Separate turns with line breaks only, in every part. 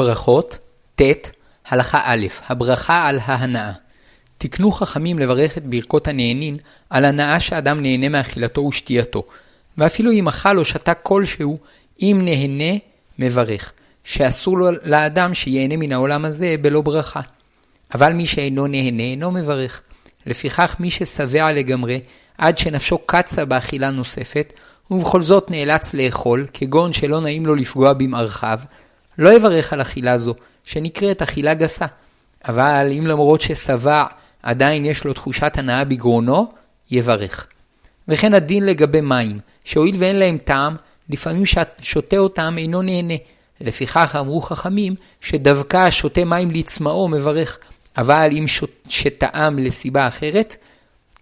ברכות, ט. הלכה א', הברכה על ההנאה. תקנו חכמים לברך את ברכות הנהנין על הנאה שאדם נהנה מאכילתו ושתייתו, ואפילו אם אכל או שתה כלשהו, אם נהנה, מברך, שאסור לו לאדם שיהנה מן העולם הזה בלא ברכה. אבל מי שאינו נהנה אינו מברך. לפיכך מי ששבע לגמרי, עד שנפשו קצה באכילה נוספת, ובכל זאת נאלץ לאכול, כגון שלא נעים לו לפגוע במערכיו, לא יברך על אכילה זו, שנקראת אכילה גסה. אבל אם למרות ששבע עדיין יש לו תחושת הנאה בגרונו, יברך. וכן הדין לגבי מים, שהואיל ואין להם טעם, לפעמים שותה אותם אינו נהנה. לפיכך אמרו חכמים, שדווקא השותה מים לצמאו מברך, אבל אם שטעם לסיבה אחרת,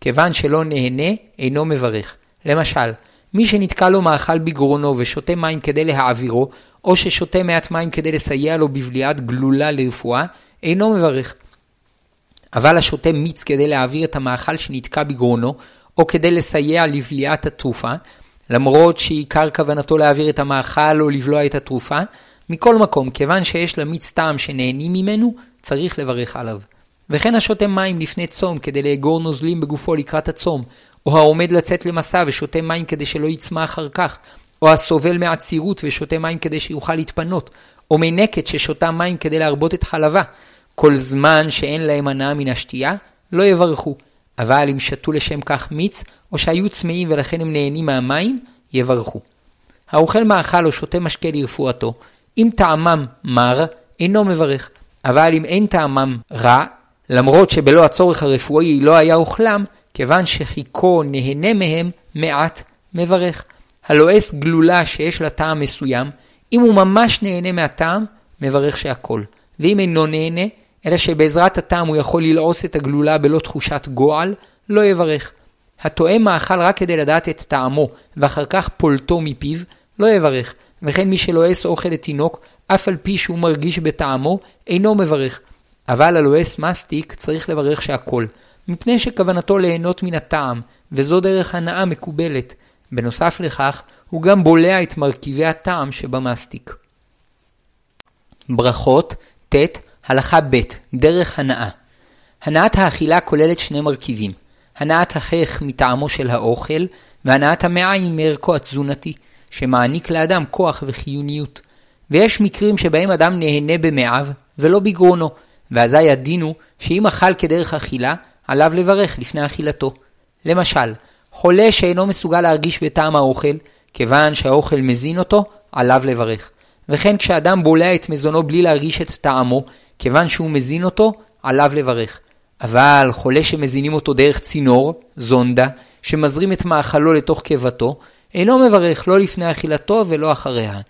כיוון שלא נהנה, אינו מברך. למשל, מי שנתקע לו מאכל בגרונו ושותה מים כדי להעבירו, או ששותה מעט מים כדי לסייע לו בבליעת גלולה לרפואה, אינו מברך. אבל השותה מיץ כדי להעביר את המאכל שנתקע בגרונו, או כדי לסייע לבליעת התרופה, למרות שעיקר כוונתו להעביר את המאכל או לבלוע את התרופה, מכל מקום, כיוון שיש למיץ טעם שנהנים ממנו, צריך לברך עליו. וכן השותה מים לפני צום כדי לאגור נוזלים בגופו לקראת הצום, או העומד לצאת למסע ושותה מים כדי שלא יצמא אחר כך, או הסובל מעצירות ושותה מים כדי שיוכל להתפנות, או מנקת ששותה מים כדי להרבות את חלבה, כל זמן שאין להם הנאה מן השתייה, לא יברכו. אבל אם שתו לשם כך מיץ, או שהיו צמאים ולכן הם נהנים מהמים, יברכו. האוכל מאכל או שותה משקה לרפואתו, אם טעמם מר, אינו מברך. אבל אם אין טעמם רע, למרות שבלא הצורך הרפואי לא היה אוכלם, כיוון שחיכו נהנה מהם מעט, מברך. הלועס גלולה שיש לה טעם מסוים, אם הוא ממש נהנה מהטעם, מברך שהכל. ואם אינו נהנה, אלא שבעזרת הטעם הוא יכול ללעוס את הגלולה בלא תחושת גועל, לא יברך. הטועם מאכל רק כדי לדעת את טעמו, ואחר כך פולטו מפיו, לא יברך. וכן מי שלועס אוכל לתינוק, אף על פי שהוא מרגיש בטעמו, אינו מברך. אבל הלועס מסטיק צריך לברך שהכל, מפני שכוונתו ליהנות מן הטעם, וזו דרך הנאה מקובלת. בנוסף לכך, הוא גם בולע את מרכיבי הטעם שבמסטיק. ברכות, ט. הלכה ב' דרך הנאה. הנאת האכילה כוללת שני מרכיבים, הנאת החייך מטעמו של האוכל, והנאת המעיים מערכו התזונתי, שמעניק לאדם כוח וחיוניות. ויש מקרים שבהם אדם נהנה במעיו ולא בגרונו, ואזי הדין הוא שאם אכל כדרך אכילה, עליו לברך לפני אכילתו. למשל, חולה שאינו מסוגל להרגיש בטעם האוכל, כיוון שהאוכל מזין אותו, עליו לברך. וכן כשאדם בולע את מזונו בלי להרגיש את טעמו, כיוון שהוא מזין אותו, עליו לברך. אבל חולה שמזינים אותו דרך צינור, זונדה, שמזרים את מאכלו לתוך קיבתו, אינו מברך לא לפני אכילתו ולא אחריה.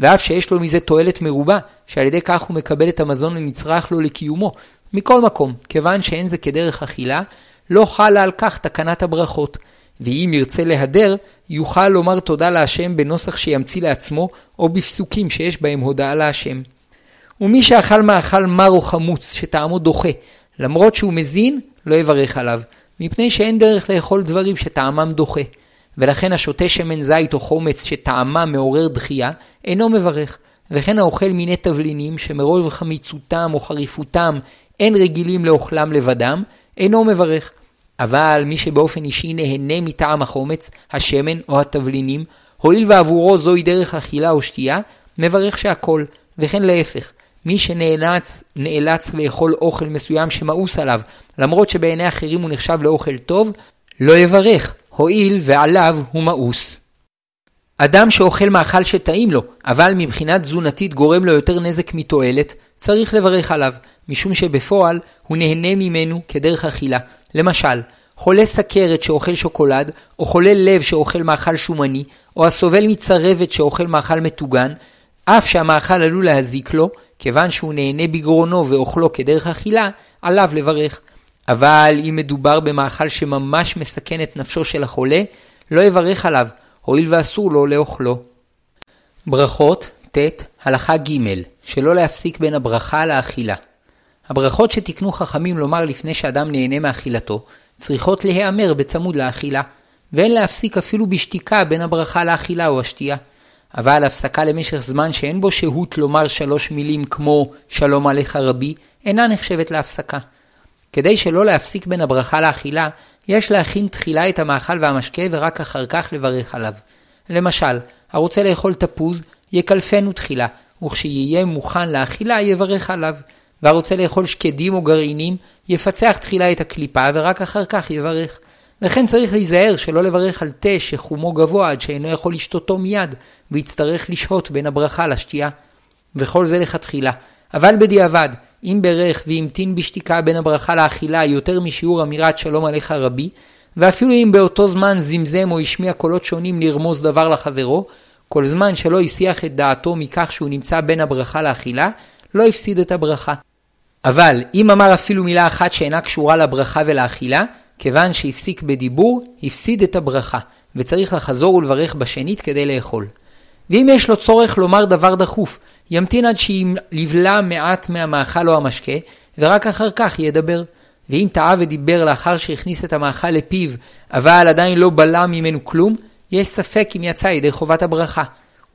ואף שיש לו מזה תועלת מרובה, שעל ידי כך הוא מקבל את המזון הנצרך לו לקיומו. מכל מקום, כיוון שאין זה כדרך אכילה, לא חלה על כך תקנת הברכות. ואם ירצה להדר, יוכל לומר תודה להשם בנוסח שימציא לעצמו, או בפסוקים שיש בהם הודאה להשם. ומי שאכל מאכל מר או חמוץ, שטעמו דוחה, למרות שהוא מזין, לא יברך עליו, מפני שאין דרך לאכול דברים שטעמם דוחה. ולכן השותה שמן זית או חומץ שטעמם מעורר דחייה, אינו מברך. וכן האוכל מיני תבלינים שמרוב חמיצותם או חריפותם אין רגילים לאוכלם לבדם, אינו מברך. אבל מי שבאופן אישי נהנה מטעם החומץ, השמן או התבלינים, הואיל ועבורו זוהי דרך אכילה או שתייה, מברך שהכל, וכן להפך. מי שנאלץ נאלץ לאכול אוכל מסוים שמאוס עליו, למרות שבעיני אחרים הוא נחשב לאוכל טוב, לא יברך, הואיל ועליו הוא מאוס. אדם שאוכל מאכל שטעים לו, אבל מבחינה תזונתית גורם לו יותר נזק מתועלת, צריך לברך עליו, משום שבפועל הוא נהנה ממנו כדרך אכילה. למשל, חולה סכרת שאוכל שוקולד, או חולה לב שאוכל מאכל שומני, או הסובל מצרבת שאוכל מאכל מטוגן, אף שהמאכל עלול להזיק לו, כיוון שהוא נהנה בגרונו ואוכלו כדרך אכילה, עליו לברך. אבל אם מדובר במאכל שממש מסכן את נפשו של החולה, לא יברך עליו, הואיל ואסור לו לאוכלו. ברכות, ט. הלכה ג' שלא להפסיק בין הברכה לאכילה. הברכות שתיקנו חכמים לומר לפני שאדם נהנה מאכילתו, צריכות להיאמר בצמוד לאכילה, ואין להפסיק אפילו בשתיקה בין הברכה לאכילה או השתייה. אבל הפסקה למשך זמן שאין בו שהות לומר שלוש מילים כמו שלום עליך רבי, אינה נחשבת להפסקה. כדי שלא להפסיק בין הברכה לאכילה, יש להכין תחילה את המאכל והמשקה ורק אחר כך לברך עליו. למשל, הרוצה לאכול תפוז, יקלפנו תחילה, וכשיהיה מוכן לאכילה יברך עליו. והרוצה לאכול שקדים או גרעינים, יפצח תחילה את הקליפה ורק אחר כך יברך. וכן צריך להיזהר שלא לברך על תה שחומו גבוה עד שאינו יכול לשתותו מיד, ויצטרך לשהות בין הברכה לשתייה. וכל זה לכתחילה. אבל בדיעבד, אם ברך והמתין בשתיקה בין הברכה לאכילה יותר משיעור אמירת שלום עליך רבי, ואפילו אם באותו זמן זמזם או השמיע קולות שונים לרמוז דבר לחברו, כל זמן שלא הסיח את דעתו מכך שהוא נמצא בין הברכה לאכילה, לא הפסיד את הברכה. אבל אם אמר אפילו מילה אחת שאינה קשורה לברכה ולאכילה, כיוון שהפסיק בדיבור, הפסיד את הברכה, וצריך לחזור ולברך בשנית כדי לאכול. ואם יש לו צורך לומר דבר דחוף, ימתין עד שיבלע מעט מהמאכל או המשקה, ורק אחר כך ידבר. ואם טעה ודיבר לאחר שהכניס את המאכל לפיו, אבל עדיין לא בלע ממנו כלום, יש ספק אם יצא ידי חובת הברכה.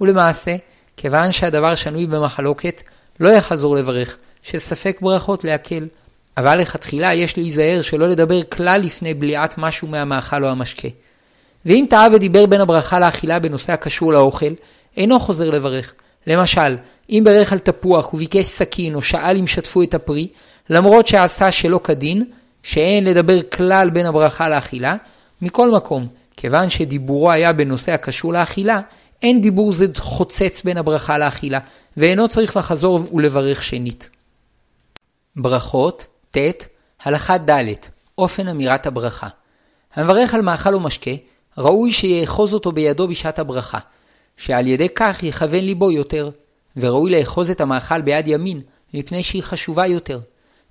ולמעשה, כיוון שהדבר שנוי במחלוקת, לא יחזור לברך, שספק ברכות להקל. אבל לכתחילה יש להיזהר שלא לדבר כלל לפני בליעת משהו מהמאכל או המשקה. ואם טעה ודיבר בין הברכה לאכילה בנושא הקשור לאוכל, אינו חוזר לברך. למשל, אם ברך על תפוח וביקש סכין או שאל אם שטפו את הפרי, למרות שעשה שלא כדין, שאין לדבר כלל בין הברכה לאכילה, מכל מקום, כיוון שדיבורו היה בנושא הקשור לאכילה, אין דיבור זה חוצץ בין הברכה לאכילה, ואינו צריך לחזור ולברך שנית. ברכות, ט. הלכה ד' אופן אמירת הברכה. המברך על מאכל או משקה, ראוי שיאחוז אותו בידו בשעת הברכה, שעל ידי כך יכוון ליבו יותר, וראוי לאחוז את המאכל ביד ימין, מפני שהיא חשובה יותר.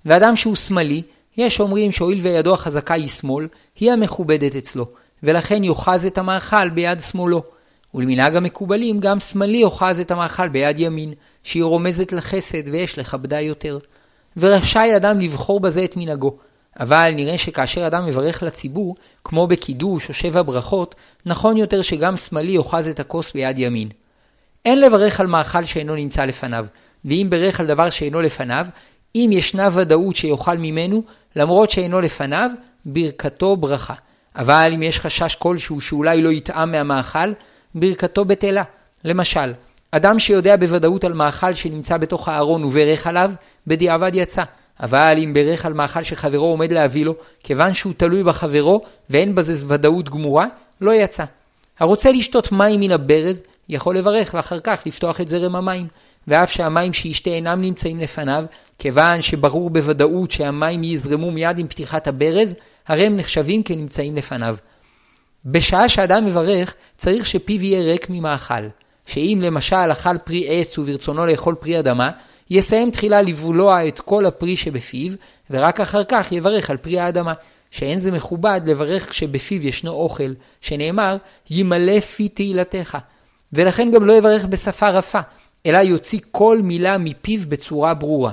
ואדם שהוא שמאלי, יש אומרים שהואיל וידו החזקה היא שמאל, היא המכובדת אצלו, ולכן יאחז את המאכל ביד שמאלו. ולמנהג המקובלים, גם שמאלי יאחז את המאכל ביד ימין, שהיא רומזת לחסד ויש לכבדה יותר. ורשאי אדם לבחור בזה את מנהגו. אבל נראה שכאשר אדם מברך לציבור, כמו בקידוש או שבע ברכות, נכון יותר שגם שמאלי יאחז את הכוס ביד ימין. אין לברך על מאכל שאינו נמצא לפניו, ואם ברך על דבר שאינו לפניו, אם ישנה ודאות שיאכל ממנו, למרות שאינו לפניו, ברכתו ברכה. אבל אם יש חשש כלשהו שאולי לא יטעם מהמאכל, ברכתו בטלה. למשל, אדם שיודע בוודאות על מאכל שנמצא בתוך הארון וברך עליו, בדיעבד יצא. אבל אם ברך על מאכל שחברו עומד להביא לו, כיוון שהוא תלוי בחברו ואין בזה ודאות גמורה, לא יצא. הרוצה לשתות מים מן הברז, יכול לברך ואחר כך לפתוח את זרם המים. ואף שהמים שישתה אינם נמצאים לפניו, כיוון שברור בוודאות שהמים יזרמו מיד עם פתיחת הברז, הרי הם נחשבים כנמצאים לפניו. בשעה שאדם מברך, צריך שפיו יהיה ריק ממאכל. שאם למשל אכל פרי עץ וברצונו לאכול פרי אדמה, יסיים תחילה לבלוע את כל הפרי שבפיו, ורק אחר כך יברך על פרי האדמה. שאין זה מכובד לברך כשבפיו ישנו אוכל, שנאמר, ימלא פי תהילתך. ולכן גם לא יברך בשפה רפה, אלא יוציא כל מילה מפיו בצורה ברורה.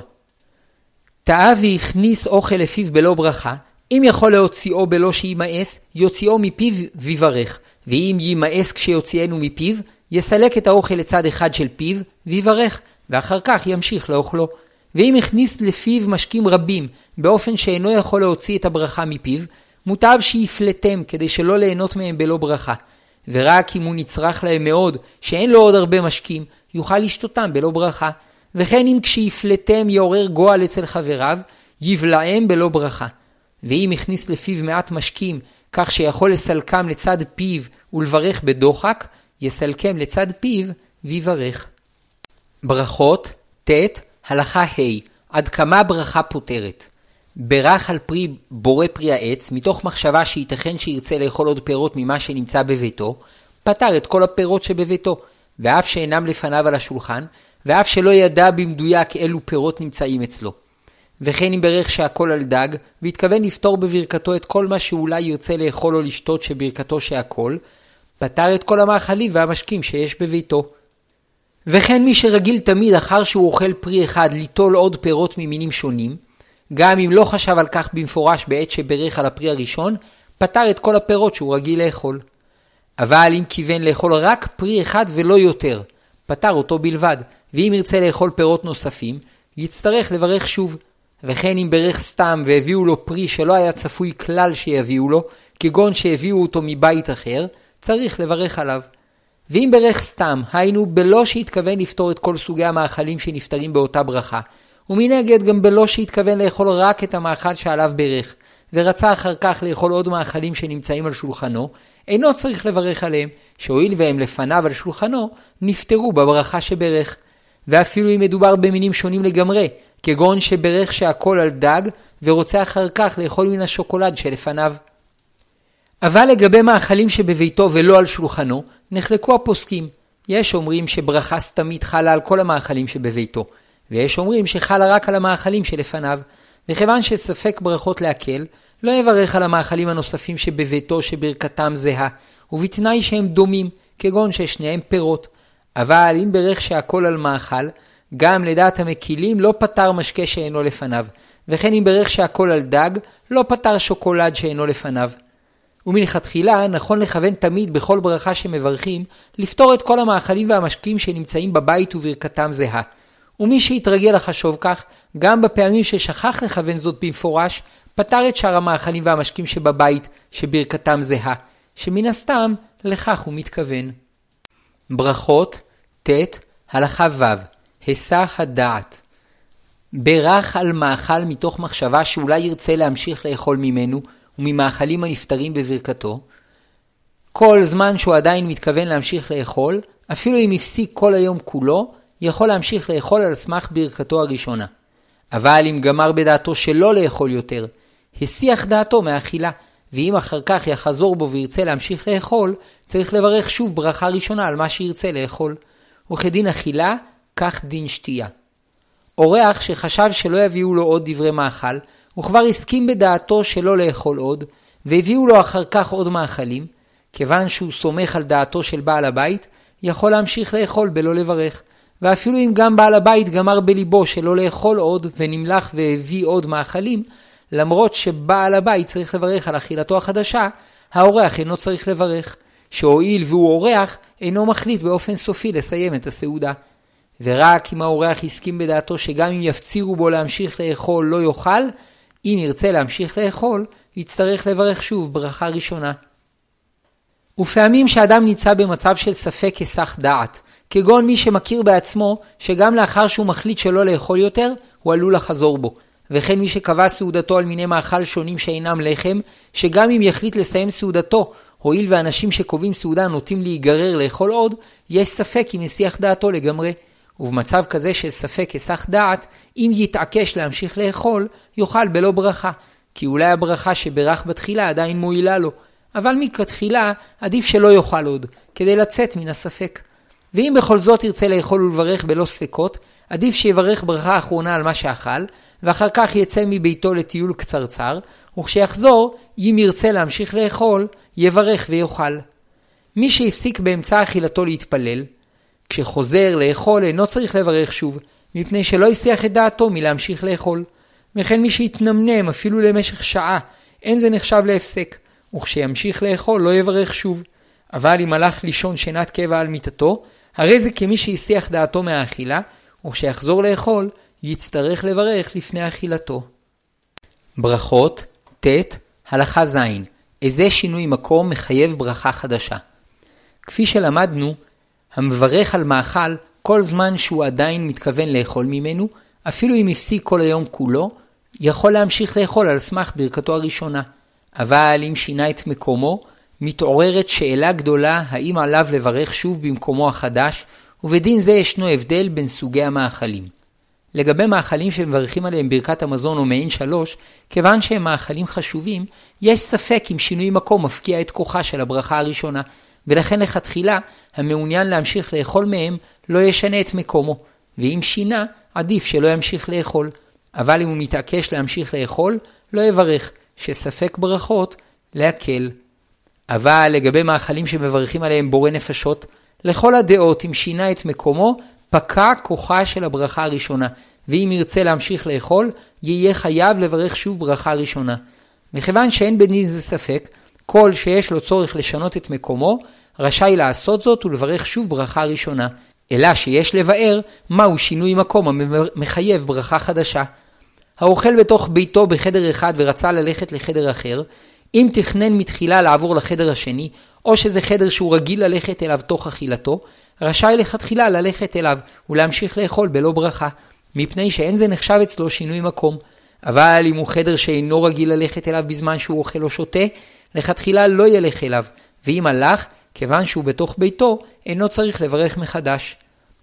טעה והכניס אוכל לפיו בלא ברכה, אם יכול להוציאו בלא שימאס, יוציאו מפיו ויברך, ואם יימאס כשיוציאנו מפיו, יסלק את האוכל לצד אחד של פיו, ויברך, ואחר כך ימשיך לאוכלו. ואם הכניס לפיו משקים רבים, באופן שאינו יכול להוציא את הברכה מפיו, מוטב שיפלטם כדי שלא ליהנות מהם בלא ברכה. ורק אם הוא נצרך להם מאוד, שאין לו עוד הרבה משקים, יוכל לשתותם בלא ברכה. וכן אם כשיפלטם יעורר גועל אצל חבריו, יבלעם בלא ברכה. ואם הכניס לפיו מעט משקים, כך שיכול לסלקם לצד פיו ולברך בדוחק, יסלקם לצד פיו ויברך. ברכות, ט. הלכה ה' עד כמה ברכה פותרת. ברך על פרי בורא פרי העץ, מתוך מחשבה שייתכן שירצה לאכול עוד פירות ממה שנמצא בביתו, פתר את כל הפירות שבביתו, ואף שאינם לפניו על השולחן, ואף שלא ידע במדויק אילו פירות נמצאים אצלו. וכן אם ברך שהכל על דג, והתכוון לפתור בברכתו את כל מה שאולי ירצה לאכול או לשתות שברכתו שהכל, פתר את כל המאכלים והמשקים שיש בביתו. וכן מי שרגיל תמיד אחר שהוא אוכל פרי אחד ליטול עוד פירות ממינים שונים, גם אם לא חשב על כך במפורש בעת שברך על הפרי הראשון, פתר את כל הפירות שהוא רגיל לאכול. אבל אם כיוון לאכול רק פרי אחד ולא יותר, פטר אותו בלבד, ואם ירצה לאכול פירות נוספים, יצטרך לברך שוב. וכן אם ברך סתם והביאו לו פרי שלא היה צפוי כלל שיביאו לו, כגון שהביאו אותו מבית אחר, צריך לברך עליו. ואם ברך סתם, היינו בלא שהתכוון לפתור את כל סוגי המאכלים שנפטרים באותה ברכה, ומנגד גם בלא שהתכוון לאכול רק את המאכל שעליו ברך, ורצה אחר כך לאכול עוד מאכלים שנמצאים על שולחנו, אינו צריך לברך עליהם, שהואיל והם לפניו על שולחנו, נפטרו בברכה שברך. ואפילו אם מדובר במינים שונים לגמרי, כגון שברך שהכל על דג, ורוצה אחר כך לאכול מן השוקולד שלפניו. אבל לגבי מאכלים שבביתו ולא על שולחנו, נחלקו הפוסקים. יש אומרים שברכה סתמית חלה על כל המאכלים שבביתו, ויש אומרים שחלה רק על המאכלים שלפניו. וכיוון שספק ברכות להקל, לא יברך על המאכלים הנוספים שבביתו שברכתם זהה, ובתנאי שהם דומים, כגון ששניהם פירות. אבל אם ברך שהכל על מאכל, גם לדעת המקילים לא פטר משקה שאינו לפניו, וכן אם ברך שהכל על דג, לא פטר שוקולד שאינו לפניו. ומלכתחילה נכון לכוון תמיד בכל ברכה שמברכים, לפתור את כל המאכלים והמשקים שנמצאים בבית וברכתם זהה. ומי שהתרגל לחשוב כך, גם בפעמים ששכח לכוון זאת במפורש, פתר את שאר המאכלים והמשקים שבבית, שברכתם זהה, שמן הסתם לכך הוא מתכוון. ברכות, ט, הלכה ו', היסח הדעת. ברך על מאכל מתוך מחשבה שאולי ירצה להמשיך לאכול ממנו, וממאכלים הנפטרים בברכתו, כל זמן שהוא עדיין מתכוון להמשיך לאכול, אפילו אם הפסיק כל היום כולו, יכול להמשיך לאכול על סמך ברכתו הראשונה. אבל אם גמר בדעתו שלא לאכול יותר, הסיח דעתו מאכילה, ואם אחר כך יחזור בו וירצה להמשיך לאכול, צריך לברך שוב ברכה ראשונה על מה שירצה לאכול. וכדין אכילה, כך דין שתייה. אורח שחשב שלא יביאו לו עוד דברי מאכל, הוא כבר הסכים בדעתו שלא לאכול עוד, והביאו לו אחר כך עוד מאכלים, כיוון שהוא סומך על דעתו של בעל הבית, יכול להמשיך לאכול בלא לברך. ואפילו אם גם בעל הבית גמר בליבו שלא לאכול עוד ונמלח והביא עוד מאכלים, למרות שבעל הבית צריך לברך על אכילתו החדשה, האורח אינו צריך לברך, שהואיל והוא אורח, אינו מחליט באופן סופי לסיים את הסעודה. ורק אם האורח הסכים בדעתו שגם אם יפצירו בו להמשיך לאכול לא יאכל, אם ירצה להמשיך לאכול, יצטרך לברך שוב ברכה ראשונה. ופעמים שאדם נמצא במצב של ספק היסח דעת, כגון מי שמכיר בעצמו שגם לאחר שהוא מחליט שלא לאכול יותר, הוא עלול לחזור בו. וכן מי שקבע סעודתו על מיני מאכל שונים שאינם לחם, שגם אם יחליט לסיים סעודתו, הואיל ואנשים שקובעים סעודה נוטים להיגרר לאכול עוד, יש ספק אם יסיח דעתו לגמרי. ובמצב כזה של ספק היסח דעת, אם יתעקש להמשיך לאכול, יאכל בלא ברכה, כי אולי הברכה שברך בתחילה עדיין מועילה לו, אבל מכתחילה עדיף שלא יאכל עוד, כדי לצאת מן הספק. ואם בכל זאת ירצה לאכול ולברך בלא ספקות, עדיף שיברך ברכה אחרונה על מה שאכל, ואחר כך יצא מביתו לטיול קצרצר, וכשיחזור, אם ירצה להמשיך לאכול, יברך ויאכל. מי שהפסיק באמצע אכילתו להתפלל, כשחוזר לאכול אינו צריך לברך שוב, מפני שלא הסיח את דעתו מלהמשיך לאכול. וכן מי שהתנמנם אפילו למשך שעה, אין זה נחשב להפסק, וכשימשיך לאכול לא יברך שוב. אבל אם הלך לישון שינת קבע על מיטתו, הרי זה כמי שהסיח דעתו מהאכילה, וכשיחזור לאכול, יצטרך לברך לפני אכילתו. ברכות, ט, הלכה ז, איזה שינוי מקום מחייב ברכה חדשה. כפי שלמדנו, המברך על מאכל כל זמן שהוא עדיין מתכוון לאכול ממנו, אפילו אם הפסיק כל היום כולו, יכול להמשיך לאכול על סמך ברכתו הראשונה. אבל אם שינה את מקומו, מתעוררת שאלה גדולה האם עליו לברך שוב במקומו החדש, ובדין זה ישנו הבדל בין סוגי המאכלים. לגבי מאכלים שמברכים עליהם ברכת המזון או מעין שלוש, כיוון שהם מאכלים חשובים, יש ספק אם שינוי מקום מפקיע את כוחה של הברכה הראשונה, ולכן לכתחילה, המעוניין להמשיך לאכול מהם לא ישנה את מקומו, ואם שינה, עדיף שלא ימשיך לאכול. אבל אם הוא מתעקש להמשיך לאכול, לא יברך, שספק ברכות, להקל. אבל לגבי מאכלים שמברכים עליהם בורא נפשות, לכל הדעות, אם שינה את מקומו, פקע כוחה של הברכה הראשונה, ואם ירצה להמשיך לאכול, יהיה חייב לברך שוב ברכה ראשונה. מכיוון שאין בדין זה ספק, כל שיש לו צורך לשנות את מקומו, רשאי לעשות זאת ולברך שוב ברכה ראשונה, אלא שיש לבאר מהו שינוי מקום המחייב ברכה חדשה. האוכל בתוך ביתו בחדר אחד ורצה ללכת לחדר אחר, אם תכנן מתחילה לעבור לחדר השני, או שזה חדר שהוא רגיל ללכת אליו תוך אכילתו, רשאי לכתחילה ללכת אליו ולהמשיך לאכול בלא ברכה, מפני שאין זה נחשב אצלו שינוי מקום. אבל אם הוא חדר שאינו רגיל ללכת אליו בזמן שהוא אוכל או שותה, לכתחילה לא ילך אליו, ואם הלך, כיוון שהוא בתוך ביתו, אינו צריך לברך מחדש.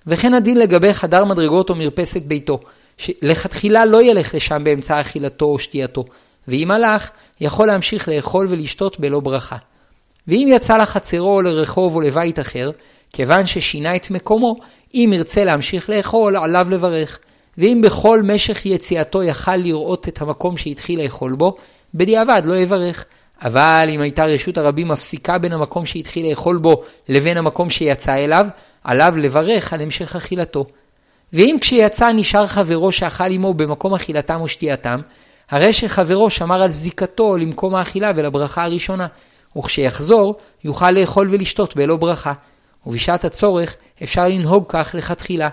וכן הדין לגבי חדר מדרגות או מרפסת ביתו, שלכתחילה לא ילך לשם באמצע אכילתו או שתייתו, ואם הלך, יכול להמשיך לאכול ולשתות בלא ברכה. ואם יצא לחצרו או לרחוב או לבית אחר, כיוון ששינה את מקומו, אם ירצה להמשיך לאכול, עליו לברך. ואם בכל משך יציאתו יכל לראות את המקום שהתחיל לאכול בו, בדיעבד לא יברך. אבל אם הייתה רשות הרבים מפסיקה בין המקום שהתחיל לאכול בו לבין המקום שיצא אליו, עליו לברך על המשך אכילתו. ואם כשיצא נשאר חברו שאכל עמו במקום אכילתם או שתייתם, הרי שחברו שמר על זיקתו למקום האכילה ולברכה הראשונה, וכשיחזור יוכל לאכול ולשתות בלא ברכה. ובשעת הצורך אפשר לנהוג כך לכתחילה.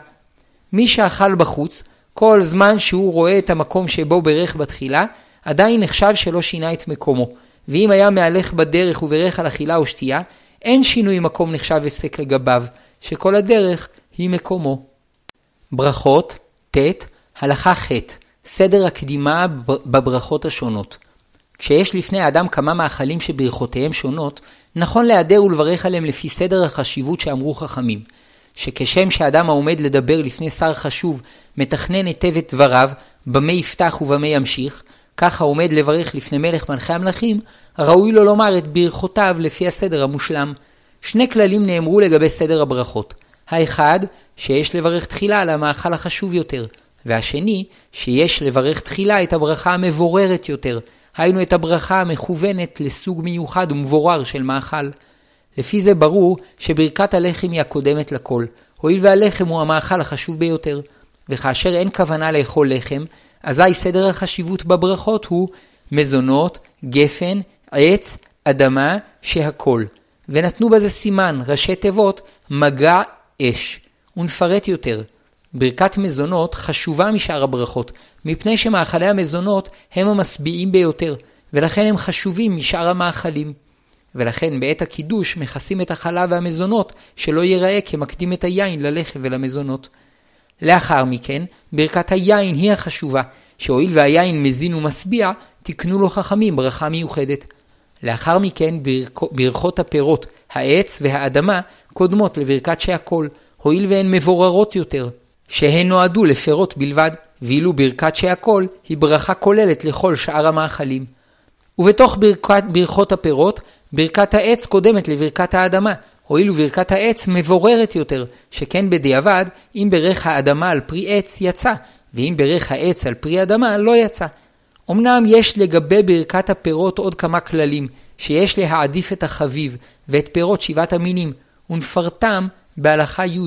מי שאכל בחוץ, כל זמן שהוא רואה את המקום שבו ברך בתחילה, עדיין נחשב שלא שינה את מקומו. ואם היה מהלך בדרך וברך על אכילה או שתייה, אין שינוי מקום נחשב הפסק לגביו, שכל הדרך היא מקומו. ברכות, ט, הלכה ח', סדר הקדימה בברכות השונות. כשיש לפני האדם כמה מאכלים שברכותיהם שונות, נכון להיעדר ולברך עליהם לפי סדר החשיבות שאמרו חכמים. שכשם שאדם העומד לדבר לפני שר חשוב מתכנן היטב את דבריו, במה יפתח ובמה ימשיך, כך העומד לברך לפני מלך מלכי המלכים, ראוי לו לומר את ברכותיו לפי הסדר המושלם. שני כללים נאמרו לגבי סדר הברכות. האחד, שיש לברך תחילה על המאכל החשוב יותר, והשני, שיש לברך תחילה את הברכה המבוררת יותר, היינו את הברכה המכוונת לסוג מיוחד ומבורר של מאכל. לפי זה ברור שברכת הלחם היא הקודמת לכל, הואיל והלחם הוא המאכל החשוב ביותר. וכאשר אין כוונה לאכול לחם, אזי סדר החשיבות בברכות הוא מזונות, גפן, עץ, אדמה, שהכל. ונתנו בזה סימן, ראשי תיבות, מגע אש. ונפרט יותר. ברכת מזונות חשובה משאר הברכות, מפני שמאכלי המזונות הם המשביעים ביותר, ולכן הם חשובים משאר המאכלים. ולכן בעת הקידוש מכסים את החלב והמזונות, שלא ייראה כמקדים את היין ללחם ולמזונות. לאחר מכן, ברכת היין היא החשובה, שהואיל והיין מזין ומשביע, תקנו לו חכמים ברכה מיוחדת. לאחר מכן, ברכות הפירות, העץ והאדמה, קודמות לברכת שהכל, הואיל והן מבוררות יותר, שהן נועדו לפירות בלבד, ואילו ברכת שהכל היא ברכה כוללת לכל שאר המאכלים. ובתוך ברכת, ברכות הפירות, ברכת העץ קודמת לברכת האדמה, הואיל וברכת העץ מבוררת יותר, שכן בדיעבד, אם ברך האדמה על פרי עץ יצא, ואם ברך העץ על פרי אדמה לא יצא. אמנם יש לגבי ברכת הפירות עוד כמה כללים, שיש להעדיף את החביב ואת פירות שבעת המינים, ונפרטם בהלכה י'.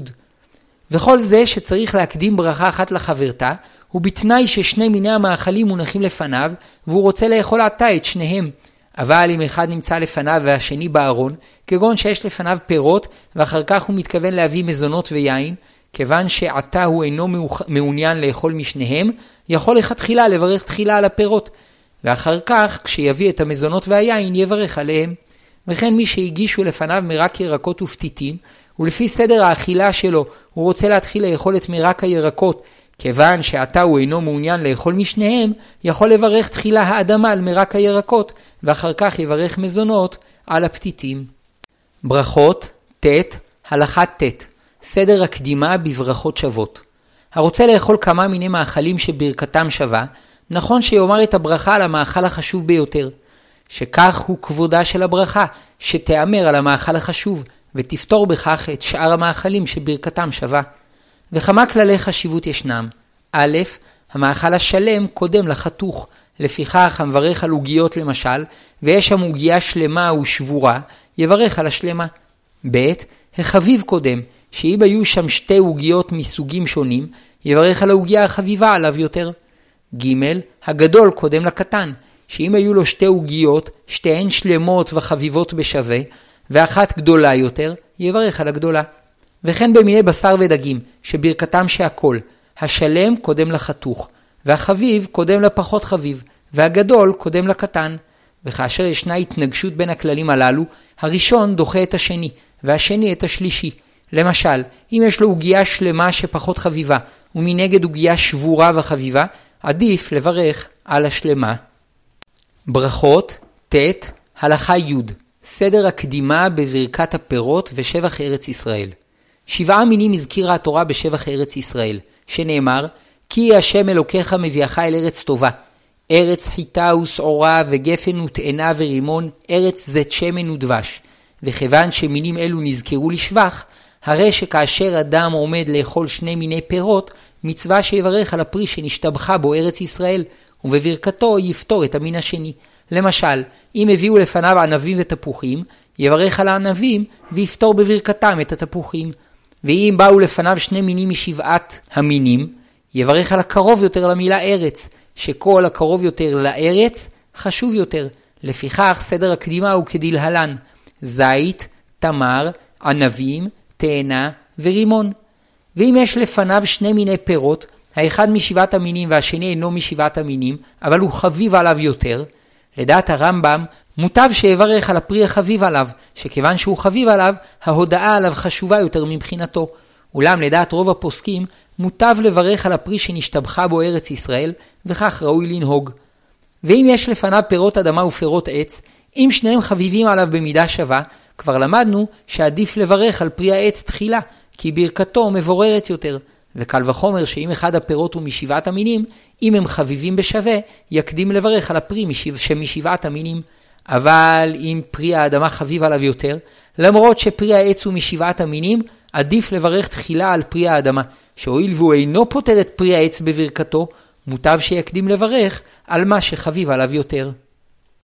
וכל זה שצריך להקדים ברכה אחת לחברתה, הוא בתנאי ששני מיני המאכלים מונחים לפניו, והוא רוצה לאכול עתה את שניהם. אבל אם אחד נמצא לפניו והשני בארון, כגון שיש לפניו פירות, ואחר כך הוא מתכוון להביא מזונות ויין, כיוון שעתה הוא אינו מעוניין לאכול משניהם, יכול לכתחילה לברך תחילה על הפירות, ואחר כך, כשיביא את המזונות והיין, יברך עליהם. וכן מי שהגישו לפניו מרק ירקות ופתיתים, ולפי סדר האכילה שלו, הוא רוצה להתחיל לאכול את מרק הירקות, כיוון שעתה הוא אינו מעוניין לאכול משניהם, יכול לברך תחילה האדמה על מרק הירקות, ואחר כך יברך מזונות על הפתיתים. ברכות, ט, הלכה ט, סדר הקדימה בברכות שוות. הרוצה לאכול כמה מיני מאכלים שברכתם שווה, נכון שיאמר את הברכה על המאכל החשוב ביותר, שכך הוא כבודה של הברכה, שתיאמר על המאכל החשוב, ותפתור בכך את שאר המאכלים שברכתם שווה. וכמה כללי חשיבות ישנם. א', המאכל השלם קודם לחתוך, לפיכך המברך על עוגיות למשל, ויש שם עוגייה שלמה ושבורה, יברך על השלמה. ב. החביב קודם, שאם היו שם שתי עוגיות מסוגים שונים, יברך על העוגייה החביבה עליו יותר. ג. הגדול קודם לקטן, שאם היו לו שתי עוגיות, שתיהן שלמות וחביבות בשווה, ואחת גדולה יותר, יברך על הגדולה. וכן במיני בשר ודגים, שברכתם שהכל, השלם קודם לחתוך, והחביב קודם לפחות חביב, והגדול קודם לקטן. וכאשר ישנה התנגשות בין הכללים הללו, הראשון דוחה את השני, והשני את השלישי. למשל, אם יש לו עוגיה שלמה שפחות חביבה, ומנגד עוגיה שבורה וחביבה, עדיף לברך על השלמה. ברכות, ט, הלכה י', סדר הקדימה בברכת הפירות ושבח ארץ ישראל. שבעה מינים הזכירה התורה בשבח ארץ ישראל, שנאמר, כי השם אלוקיך מביאך אל ארץ טובה. ארץ חיטה ושעורה וגפן ותאנה ורימון, ארץ זית שמן ודבש. וכיוון שמינים אלו נזכרו לשבח, הרי שכאשר אדם עומד לאכול שני מיני פירות, מצווה שיברך על הפרי שנשתבחה בו ארץ ישראל, ובברכתו יפתור את המין השני. למשל, אם הביאו לפניו ענבים ותפוחים, יברך על הענבים ויפתור בברכתם את התפוחים. ואם באו לפניו שני מינים משבעת המינים, יברך על הקרוב יותר למילה ארץ, שכל הקרוב יותר לארץ חשוב יותר. לפיכך סדר הקדימה הוא כדלהלן זית, תמר, ענבים, תאנה ורימון. ואם יש לפניו שני מיני פירות, האחד משבעת המינים והשני אינו משבעת המינים, אבל הוא חביב עליו יותר, לדעת הרמב"ם, מוטב שיברך על הפרי החביב עליו, שכיוון שהוא חביב עליו, ההודעה עליו חשובה יותר מבחינתו. אולם לדעת רוב הפוסקים, מוטב לברך על הפרי שנשתבחה בו ארץ ישראל, וכך ראוי לנהוג. ואם יש לפניו פירות אדמה ופירות עץ, אם שניהם חביבים עליו במידה שווה, כבר למדנו שעדיף לברך על פרי העץ תחילה, כי ברכתו מבוררת יותר. וקל וחומר שאם אחד הפירות הוא משבעת המינים, אם הם חביבים בשווה, יקדים לברך על הפרי שמשבעת המינים. אבל אם פרי האדמה חביב עליו יותר, למרות שפרי העץ הוא משבעת המינים, עדיף לברך תחילה על פרי האדמה, שהואיל והוא אינו פוטר את פרי העץ בברכתו, מוטב שיקדים לברך על מה שחביב עליו יותר.